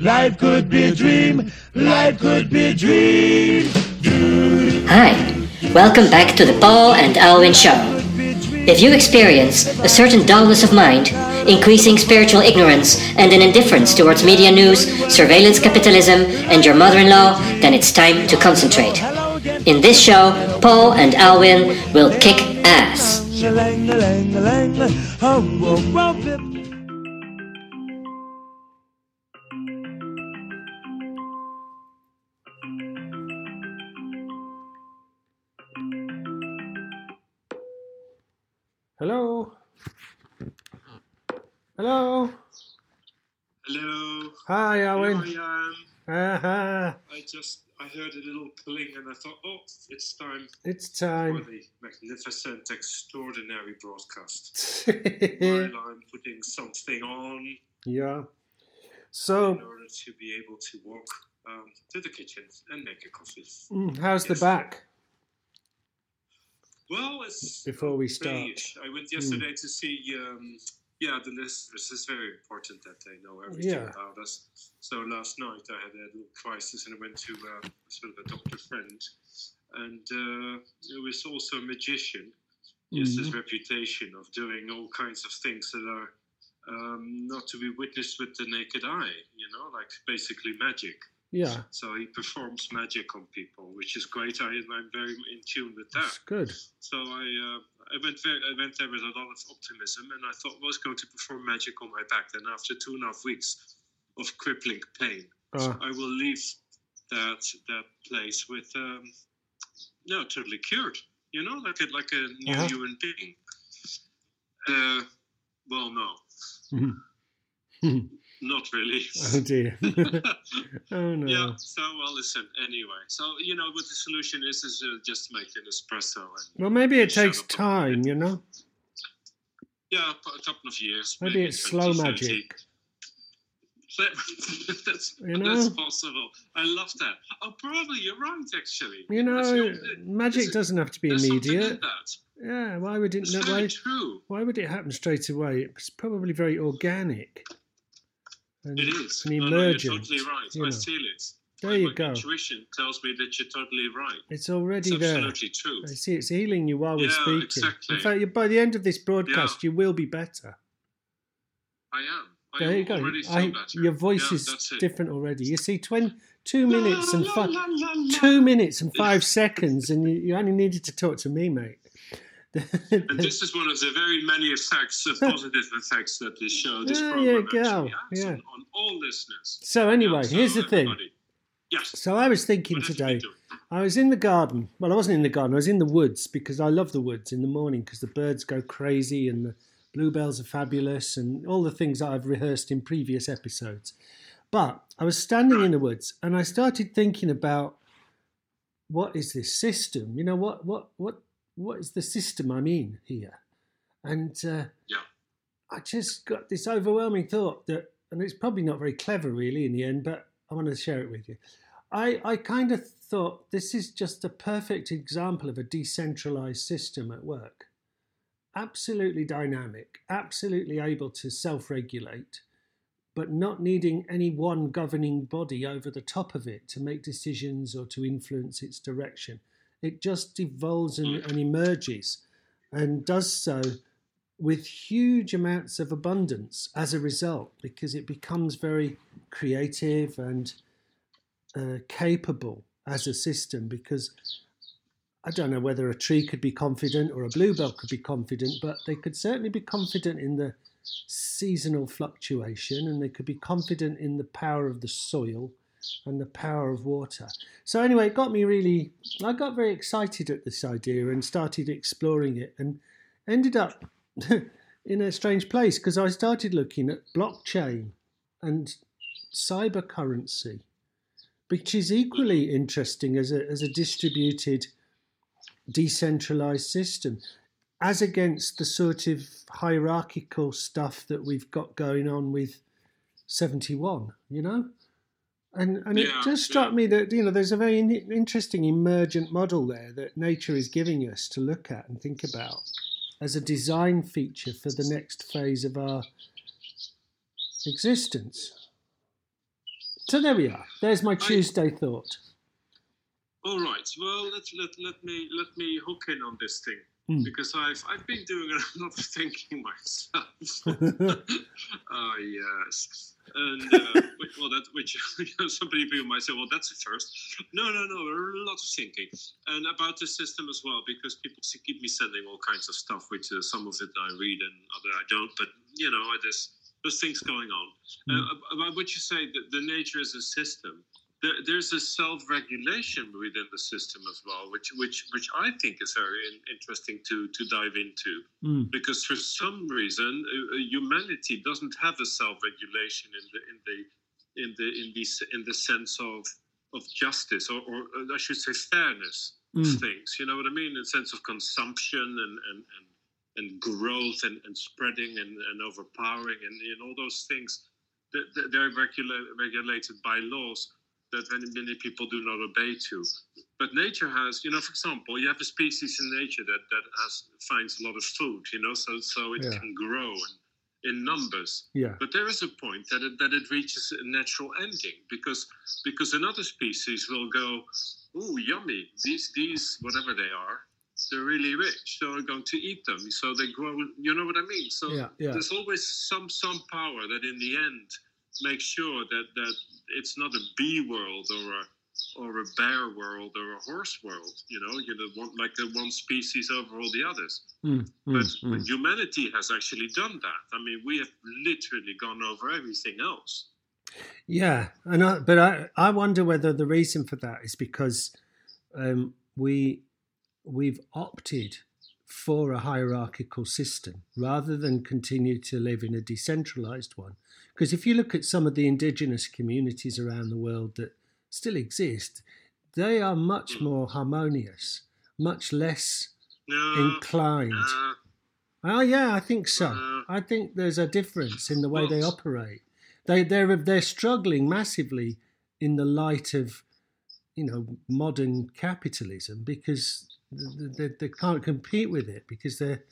Life could be a dream. Life could be a dream. Hi, welcome back to the Paul and Alwyn Show. If you experience a certain dullness of mind, increasing spiritual ignorance, and an indifference towards media news, surveillance capitalism, and your mother in law, then it's time to concentrate. In this show, Paul and Alwyn will kick ass. Hello. Hello. Hello. Hi, Here Owen. I am. Ah, I just I heard a little cling and I thought, oh, it's time it's time for the magnificent, extraordinary broadcast. While I'm putting something on yeah. So. In order to be able to walk um, to the kitchen and make a coffee. mm, how's the Yes. back? Well, it's Before we start. Hmm. I went yesterday to see. Um, yeah, the listeners. It's very important that they know everything Yeah. about us. So last night I had a little crisis and I went to uh, sort of a doctor friend, and uh, it was also a magician. He has this reputation of doing all kinds of things that are um, not to be witnessed with the naked eye. You know, like basically magic. Yeah, So he performs magic on people, which is great. I, I'm very in tune with that. that's good. So I, uh, I went very, I went there with a lot of optimism, and I thought I was going to perform magic on my back. Then after two and a half weeks of crippling pain, Uh, I will leave that that place with, um, no, totally cured. You know, like a like a new Uh-huh. human being. Uh, well, no, Mhm. not really. oh dear. oh no. Yeah. So well, listen. Anyway, so you know what the solution is is uh, just make an espresso and Well, maybe it takes time, you know. yeah, a couple of years. Maybe it's slow 30. magic. that's, You know? that's possible. I love that. Oh, probably you're right. Actually, You know, your- magic there's- doesn't have to be there's something in immediate. Yeah, why would it? It's No, why, true. why would it happen straight away? It's probably very organic. And, It is. and No, no, you're totally right. you I know. feel it. There My- you my go. Intuition tells me that you're totally right. It's already It's there. absolutely true. I see it's healing you while we're speaking. exactly. In fact, by the end of this broadcast, you will be better. I am. I There am you go. I, your voice Yeah, is different already. You see, 20, two minutes and five, two minutes and five seconds, and you, you only needed to talk to me, mate. And this is one of the very many effects, uh, positive effects that this show, this There program you go, actually has yeah. on, on all listeners. so anyway, Yeah, so here's the thing. Yes. So I was thinking today. I was in the garden. Well, I wasn't in the garden. I was in the woods because I love the woods in the morning because the birds go crazy and the bluebells are fabulous and all the things that I've rehearsed in previous episodes. But I was standing in the woods and I started thinking about what is this system? You know what what what what is the system I'm in here? And uh, Yeah. I just got this overwhelming thought that, and it's probably not very clever really in the end, but I want to share it with you. I, I kind of thought this is just a perfect example of a decentralized system at work. Absolutely dynamic, absolutely able to self regulate, but not needing any one governing body over the top of it to make decisions or to influence its direction. It just evolves and, and emerges and does so with huge amounts of abundance as a result because it becomes very creative and uh, capable as a system because I don't know whether a tree could be confident or a bluebell could be confident, but they could certainly be confident in the seasonal fluctuation and they could be confident in the power of the soil and the power of water. So, anyway, it got me really, I got very excited at this idea and started exploring it and ended up in a strange place because I started looking at blockchain and cyber currency, which is equally interesting as a, as a distributed, decentralized system, as against the sort of hierarchical stuff that we've got going on with 71, you know? And, and it just struck yeah. me that you know there's a very in- interesting emergent model there that nature is giving us to look at and think about as a design feature for the next phase of our existence. So there we are. There's my Tuesday I, thought. All right. Well, let let let me let me hook in on this thing mm. because I've I've been doing a lot of thinking myself. oh yes. And uh, well, that which some people might say, well, that's a first. No, no, no. A lot of thinking and about the system as well, because people keep me sending all kinds of stuff, which uh, some of it I read and other I don't. But you know, there's there's things going on. Mm. Uh, about what you say, the, the nature is a system there, there's a self-regulation within the system as well, which which which I think is very interesting to to dive into, mm. because for some reason uh, uh, humanity doesn't have a self-regulation in the in the in the in the in the sense of of justice or, or uh, I should say fairness mm. of things. You know what I mean? In the sense of consumption and and and, and growth and, and spreading and, and overpowering and, and all those things. They're regula- regulated by laws that many, many people do not obey to. But nature has, you know, for example, you have a species in nature that, that has finds a lot of food, you know, so so it yeah. can grow in numbers. Yeah. But there is a point that it, that it reaches a natural ending because because another species will go, oh, yummy, these these whatever they are, they're really rich, so we're going to eat them. So they grow. You know what I mean? So yeah, yeah. there's always some some power that in the end make sure that that it's not a bee world or a or a bear world or a horse world. You know, you know, one, like the one species over all the others. Mm, mm, but mm. humanity has actually done that. I mean, we have literally gone over everything else. Yeah, and I, but I I wonder whether the reason for that is because um, we we've opted for a hierarchical system rather than continue to live in a decentralized one. Because if you look at some of the indigenous communities around the world that still exist, they are much hmm. more harmonious, much less inclined. Oh yeah, I think so. I think there's a difference in the way they operate. They they're they're struggling massively in the light of you know modern capitalism because they, they can't compete with it because they're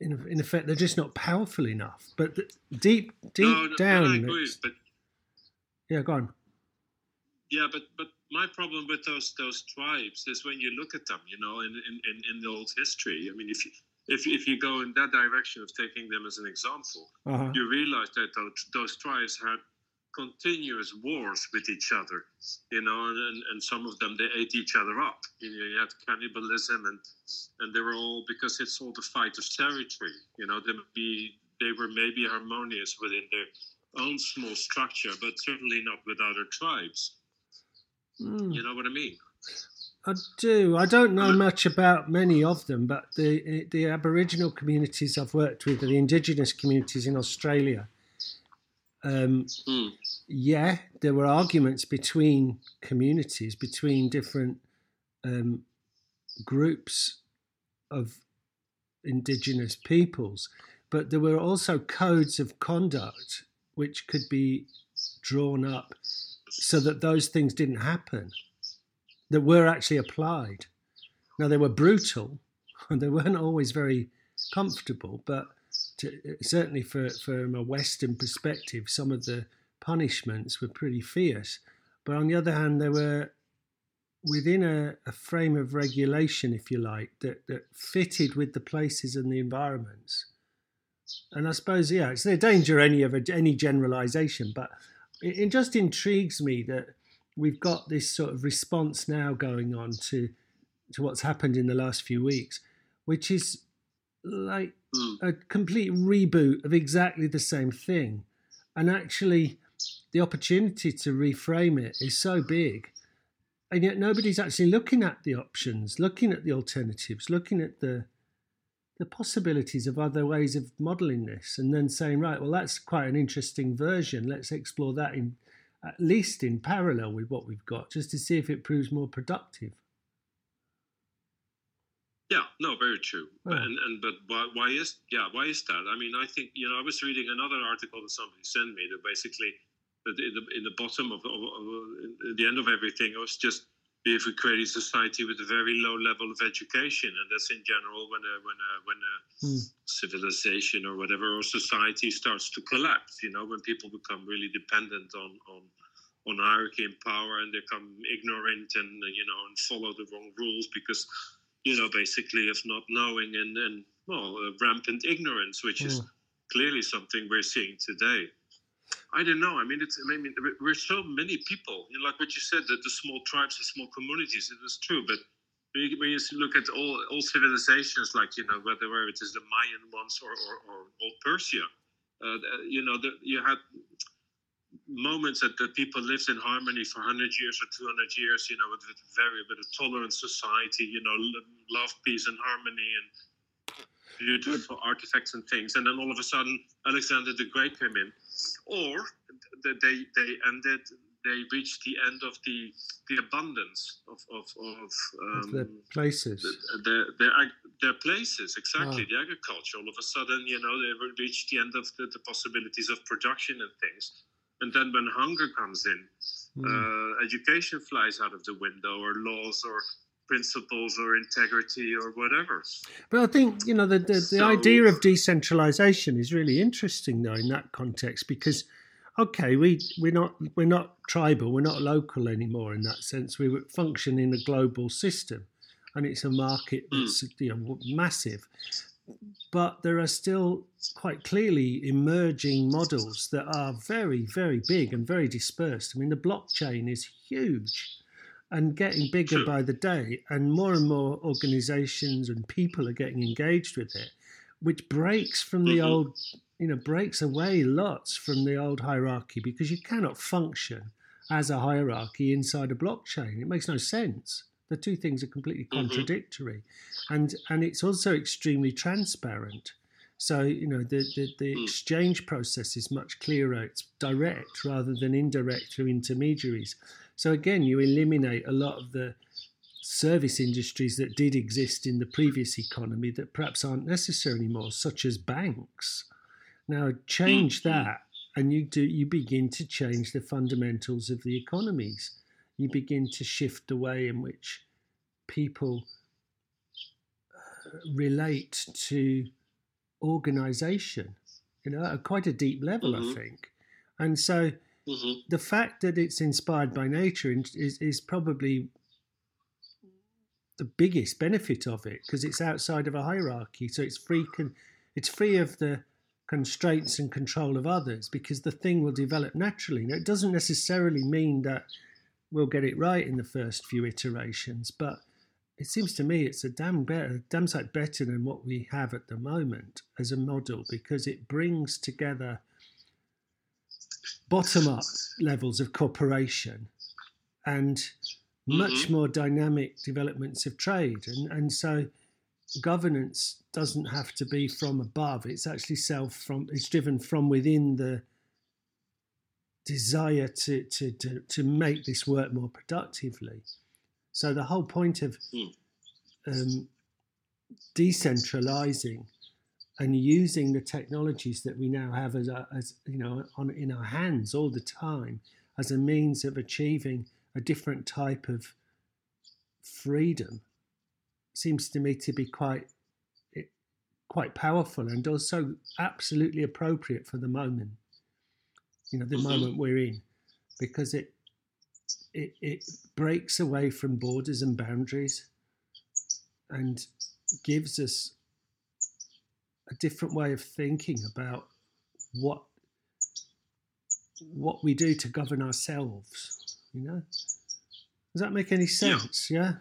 in, in effect they're just not powerful enough. But deep deep no, down, I agree, but yeah, go on. Yeah, but but my problem with those those tribes is when you look at them, you know, in in, in, in the old history. I mean, if you if, if you go in that direction of taking them as an example, uh-huh. you realize that those, those tribes had continuous wars with each other, you know, and, and some of them they ate each other up. You know, you had cannibalism, and and they were all because it's all the fight of territory. You know, they be they were maybe harmonious within their own small structure, but certainly not with other tribes. Mm. You know what I mean? I do. I don't know much about many of them, but the the Aboriginal communities I've worked with, the indigenous communities in Australia, um, mm. yeah, there were arguments between communities, between different um, groups of indigenous peoples, but there were also codes of conduct which could be drawn up so that those things didn't happen, that were actually applied. Now, they were brutal and they weren't always very comfortable, but to, uh, certainly for, from a Western perspective, some of the punishments were pretty fierce. But on the other hand, they were within a, a, frame of regulation, if you like, that, that fitted with the places and the environments. And I suppose, yeah, it's the danger any of a, any generalization, but it, it just intrigues me that we've got this sort of response now going on to to what's happened in the last few weeks, which is like. Hmm. a complete reboot of exactly the same thing. And actually, the opportunity to reframe it is so big. And yet, nobody's actually looking at the options, looking at the alternatives, looking at the the possibilities of other ways of modeling this, and then saying, right, well, that's quite an interesting version. Let's explore that in at least in parallel with what we've got, just to see if it proves more productive. Yeah, no, very true. Oh. And and but why, why is yeah why is that? I mean, I think you know I was reading another article that somebody sent me that basically that in the, in the bottom of, of, of the end of everything it was just if we create a society with a very low level of education, and that's in general when a when a when a mm. civilization or whatever or society starts to collapse. You know, when people become really dependent on on on hierarchy and power and they become ignorant and you know and follow the wrong rules because you know basically of not knowing and and well uh, rampant ignorance which is Mm. clearly something we're seeing today. I don't know. I mean it's i mean we're so many people. You know, like what you said that the small tribes and small communities it is true but when you, when you look at all all civilizations like you know whether whether it is the mayan ones or or, or old persia. Uh, you know the, you had moments that, the people lived in harmony for 100 years or 200 years, you know, with, with very with a tolerant society, you know, love, peace, and harmony, and beautiful artifacts and things. And then all of a sudden, Alexander the Great came in, or th- they they ended. They reached the end of the the abundance of of, of, um, of the places. their, their, their places, exactly, Ah. the agriculture. All of a sudden, you know, they reached the end of the, the possibilities of production and things. And then when hunger comes in, Mm. uh, education flies out of the window, or laws, or principles, or integrity, or whatever. But I think you know the the, the So- idea of decentralization is really interesting though in that context because okay we we're not we're not tribal we're not local anymore in that sense we function in a global system and it's a market that's you know massive but there are still quite clearly emerging models that are very very big and very dispersed i mean the blockchain is huge and getting bigger by the day, and more and more organizations and people are getting engaged with it, which breaks from the Mhm. old, you know, breaks away lots from the old hierarchy because you cannot function as a hierarchy inside a blockchain. It makes no sense. The two things are completely Mhm. contradictory, and and it's also extremely transparent. So you know the, the, the Mm. exchange process is much clearer. It's direct rather than indirect through intermediaries. So again, you eliminate a lot of the service industries that did exist in the previous economy that perhaps aren't necessary anymore, such as banks. Now change Mm. that, and you do you begin to change the fundamentals of the economies. You begin to shift the way in which people uh, relate to organization, you know, at quite a deep level, I Mhm. think. And so hmm the fact that it's inspired by nature is, is probably the biggest benefit of it because it's outside of a hierarchy so it's free con- it's free of the constraints and control of others because the thing will develop naturally now it doesn't necessarily mean that we'll get it right in the first few iterations but it seems to me it's a damn better damn sight better than what we have at the moment as a model because it brings together bottom up levels of cooperation and much Mhm. more dynamic developments of trade. And, and so governance doesn't have to be from above. It's actually self from it's driven from within the desire to, to, to, to make this work more productively. So the whole point of Mm. um, decentralizing and using the technologies that we now have as, as you know on in our hands all the time as a means of achieving a different type of freedom seems to me to be quite quite powerful and also absolutely appropriate for the moment you know the Mhm. moment we're in because it it, it breaks away from borders and boundaries and gives us a different way of thinking about what what we do to govern ourselves you know does that make any Yeah. sense yeah,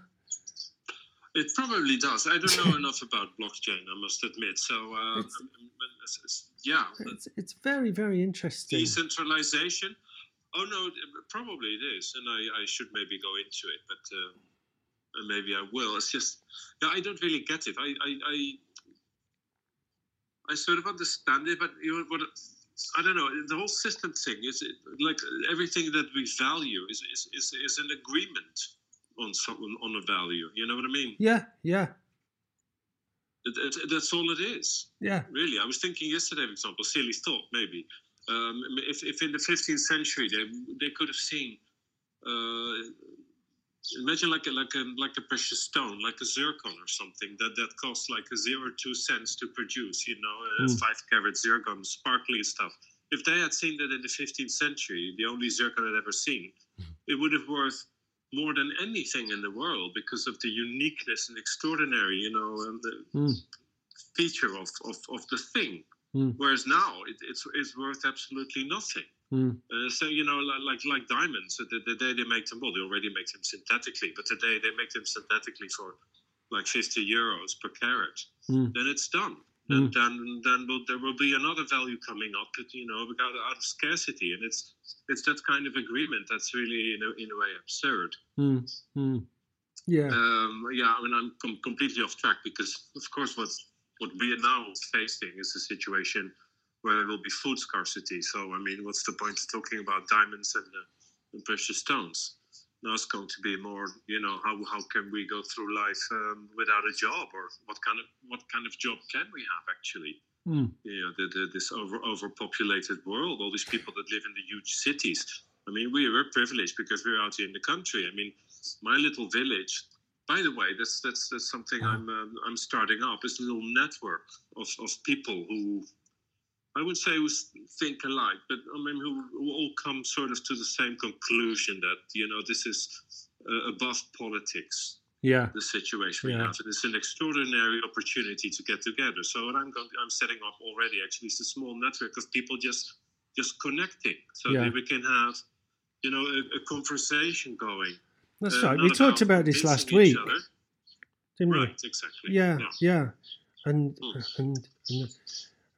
It probably does. I don't know enough about blockchain, I must admit. So, uh, It's- it's- it's- yeah, It's, it's very very interesting decentralization. Oh no, probably it is, and I, I should maybe go into it, but uh, maybe I will. It's just, yeah, I don't really get it. I, I, I, I sort of understand it, but you know what? I don't know. The whole system thing is it, like everything that we value is is, is, is an agreement on some on a value. You know what I mean? yeah yeah It, it, that's all it is. yeah Really, I was thinking yesterday, for example, silly thought maybe. Um, if, if in the 15th century they, they could have seen, uh, imagine like a, like a like a precious stone, like a zircon or something that that costs like a zero two cents to produce. You know, Mm. five carat zircon, sparkly stuff. if they had seen that in the 15th century, the only zircon I'd ever seen, it would have worth more than anything in the world because of the uniqueness and extraordinary, you know, and the Mm. feature of, of, of the thing. Mm. Whereas now it, it's, it's worth absolutely nothing. Mm. Uh, so you know, like like, like diamonds, the, the day they make them, well, they already make them synthetically, but the they make them synthetically for like 50 euros per carat, Mm. then it's done. Mm. And then then will, there will be another value coming up, you know, out of scarcity, and it's it's that kind of agreement that's really in a, in a way absurd. Mm. Mm. Yeah. Um, yeah, I mean, I'm com- completely off track because, of course, what's what we are now facing is a situation where there will be food scarcity. So, I mean, what's the point of talking about diamonds and, uh, and precious stones? It's going to be more, you know, how, how can we go through life um, without a job, or what kind of what kind of job can we have actually? Mm. You know, the, the, this over overpopulated world, all these people that live in the huge cities. I mean, we were privileged because we're out here in the country. I mean, my little village. By the way, that's that's, that's something I'm um, I'm starting up. Is a little network of, of people who I would say we think alike, but I mean we, all come sort of to the same conclusion that you know this is uh, above politics Yeah. the situation we Yeah. have. And it's an extraordinary opportunity to get together. So what I'm going, I'm setting up already. Actually, it's a small network of people just just connecting, so Yeah. that we can have, you know, a, a conversation going. That's Uh, right. We talked about this last week, other. didn't we? Right, exactly. Yeah, yeah. And Mm. and and,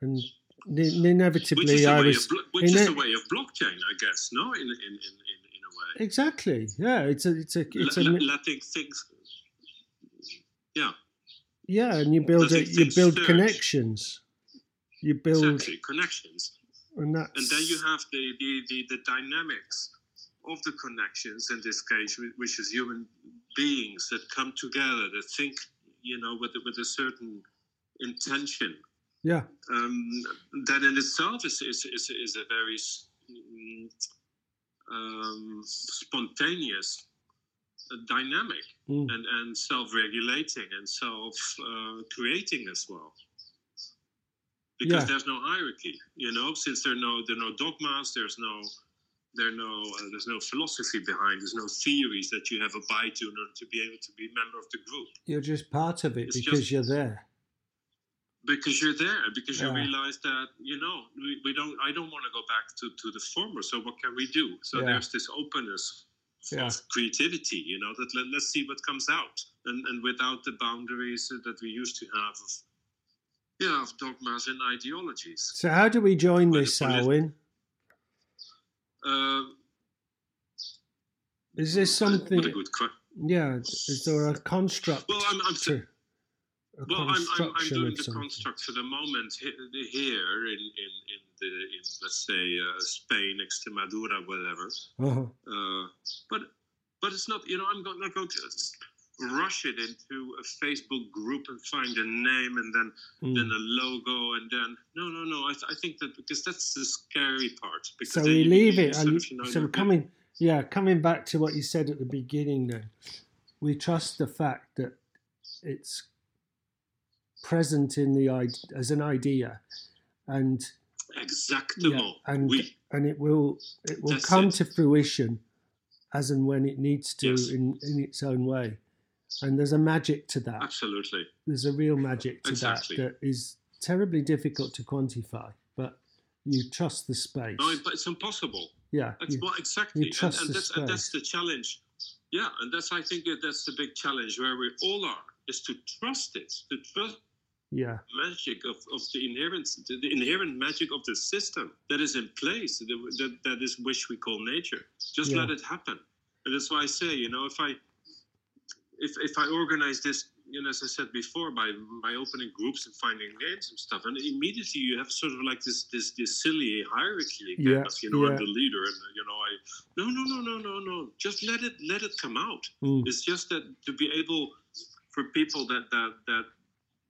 and inevitably, Which is a I way was of which is a way of blockchain, I guess. No, in in in in, a way. exactly. Yeah, it's a it's a it's a Le- le- letting things. Yeah, yeah, and you build it. You build connections. You build, exactly. Connections. and and then you have the, the, the, the dynamics of the connections in this case which is human beings that come together that think you know with, with a certain intention yeah, um, that in itself is, is, is, is a very um, spontaneous uh, dynamic Mm. and, and self-regulating and self-creating as well because Yeah. there's no hierarchy you know since there are no there are no dogmas there's no there are no uh, there's no philosophy behind there's no theories that you have abide to in order to be able to be a member of the group you're just part of it It's because just- you're there. Because you're there because you Yeah. realize that you know we, we don't i don't want to go back to, to the former so what can we do so Yeah. there's this openness Yeah. of creativity you know that let, let's see what comes out and and without the boundaries that we used to have of yeah of dogmas and ideologies So how do we join this, Alwyn? uh, Is this something? what a good question Yeah, is there a construct? well i'm, I'm to, Well, I'm, I'm, I'm doing the something? construct for the moment here in, in, in, the, in let's say, uh, Spain, Extremadura, whatever. Uh-huh. Uh, but but it's not, you know, I'm not going to rush it into a Facebook group and find a name and then Mm. then a logo and then no no no I, th- I think that because that's the scary part because So we leave it. And, you know, so coming, yeah, coming back to what you said at the beginning. Then we trust the fact that it's present in the as an idea, and exactement yeah, and we and it will it will That's come it. to fruition as and when it needs to Yes. in in its own way. And there's a magic to that. absolutely There's a real magic to Exactly. that that is terribly difficult to quantify, but you trust the space. no but it's impossible yeah, That's you- exactly, and, trust and the that's and that's the challenge. Yeah, and that's I think that's the big challenge where we all are is to trust it, to trust yeah, magic of, of the inherent the, inherent magic of the system that is in place, that, that, is which we call nature. Just Yeah. let it happen, and that's why I say, you know, if I if if I organize this, you know, as I said before, by by opening groups and finding names and stuff, and immediately you have sort of like this this this silly hierarchy again Yeah, of you know I'm yeah. the leader and you know I no no no no no no just let it let it come out. Mm. It's just that to be able for people that that that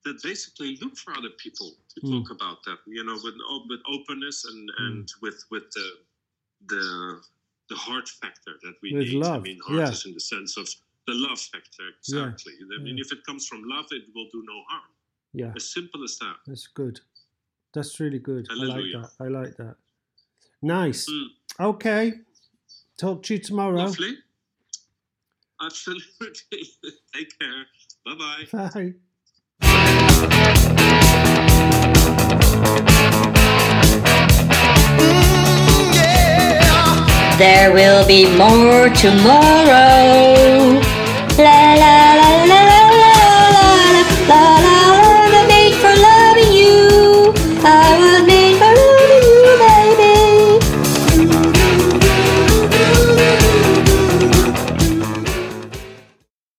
that basically look for other people to Mm. talk about that, you know, with with openness and and with with the the the heart factor that we With need. I mean, heart yeah. is in the sense of the love factor. Exactly. I mean, yeah. if it comes from love, it will do no harm. yeah. As simple as that. That's good. That's really good. I like that. I like that. Nice. Mm. Okay. Talk to you tomorrow. Lovely. Absolutely. Take care. Bye-bye. Bye. There will be more tomorrow. La la